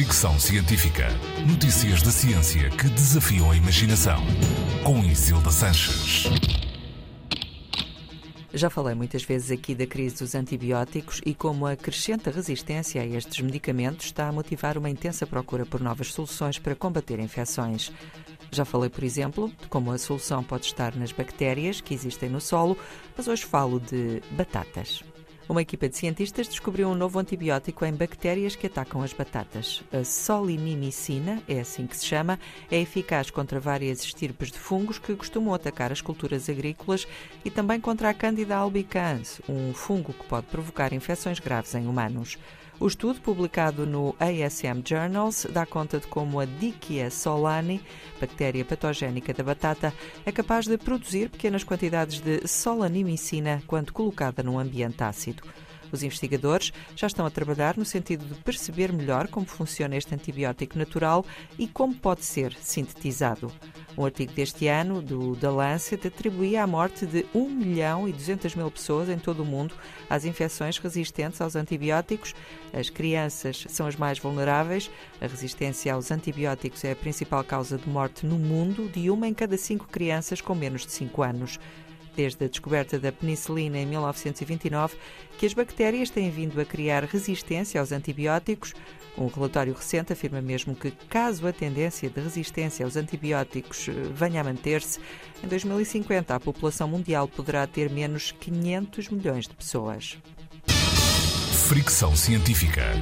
Fricção Científica. Notícias da ciência que desafiam a imaginação. Com Isilda Sanches. Já falei muitas vezes aqui da crise dos antibióticos e como a crescente resistência a estes medicamentos está a motivar uma intensa procura por novas soluções para combater infecções. Já falei, por exemplo, de como a solução pode estar nas bactérias que existem no solo, mas hoje falo de batatas. Uma equipa de cientistas descobriu um novo antibiótico em bactérias que atacam as batatas. A solinimicina, é assim que se chama, é eficaz contra várias estirpes de fungos que costumam atacar as culturas agrícolas e também contra a Candida albicans, um fungo que pode provocar infecções graves em humanos. O estudo, publicado no ASM Journals, dá conta de como a Dickia solani, bactéria patogénica da batata, é capaz de produzir pequenas quantidades de solanimicina quando colocada num ambiente ácido. Os investigadores já estão a trabalhar no sentido de perceber melhor como funciona este antibiótico natural e como pode ser sintetizado. Um artigo deste ano, do The Lancet, atribuía a morte de 1 milhão e 200 mil pessoas em todo o mundo às infecções resistentes aos antibióticos. As crianças são as mais vulneráveis. A resistência aos antibióticos é a principal causa de morte no mundo de uma em cada cinco crianças com menos de 5 anos desde a descoberta da penicilina em 1929, que as bactérias têm vindo a criar resistência aos antibióticos. Um relatório recente afirma mesmo que, caso a tendência de resistência aos antibióticos eh, venha a manter-se, em 2050 a população mundial poderá ter menos 500 milhões de pessoas. Fricção científica.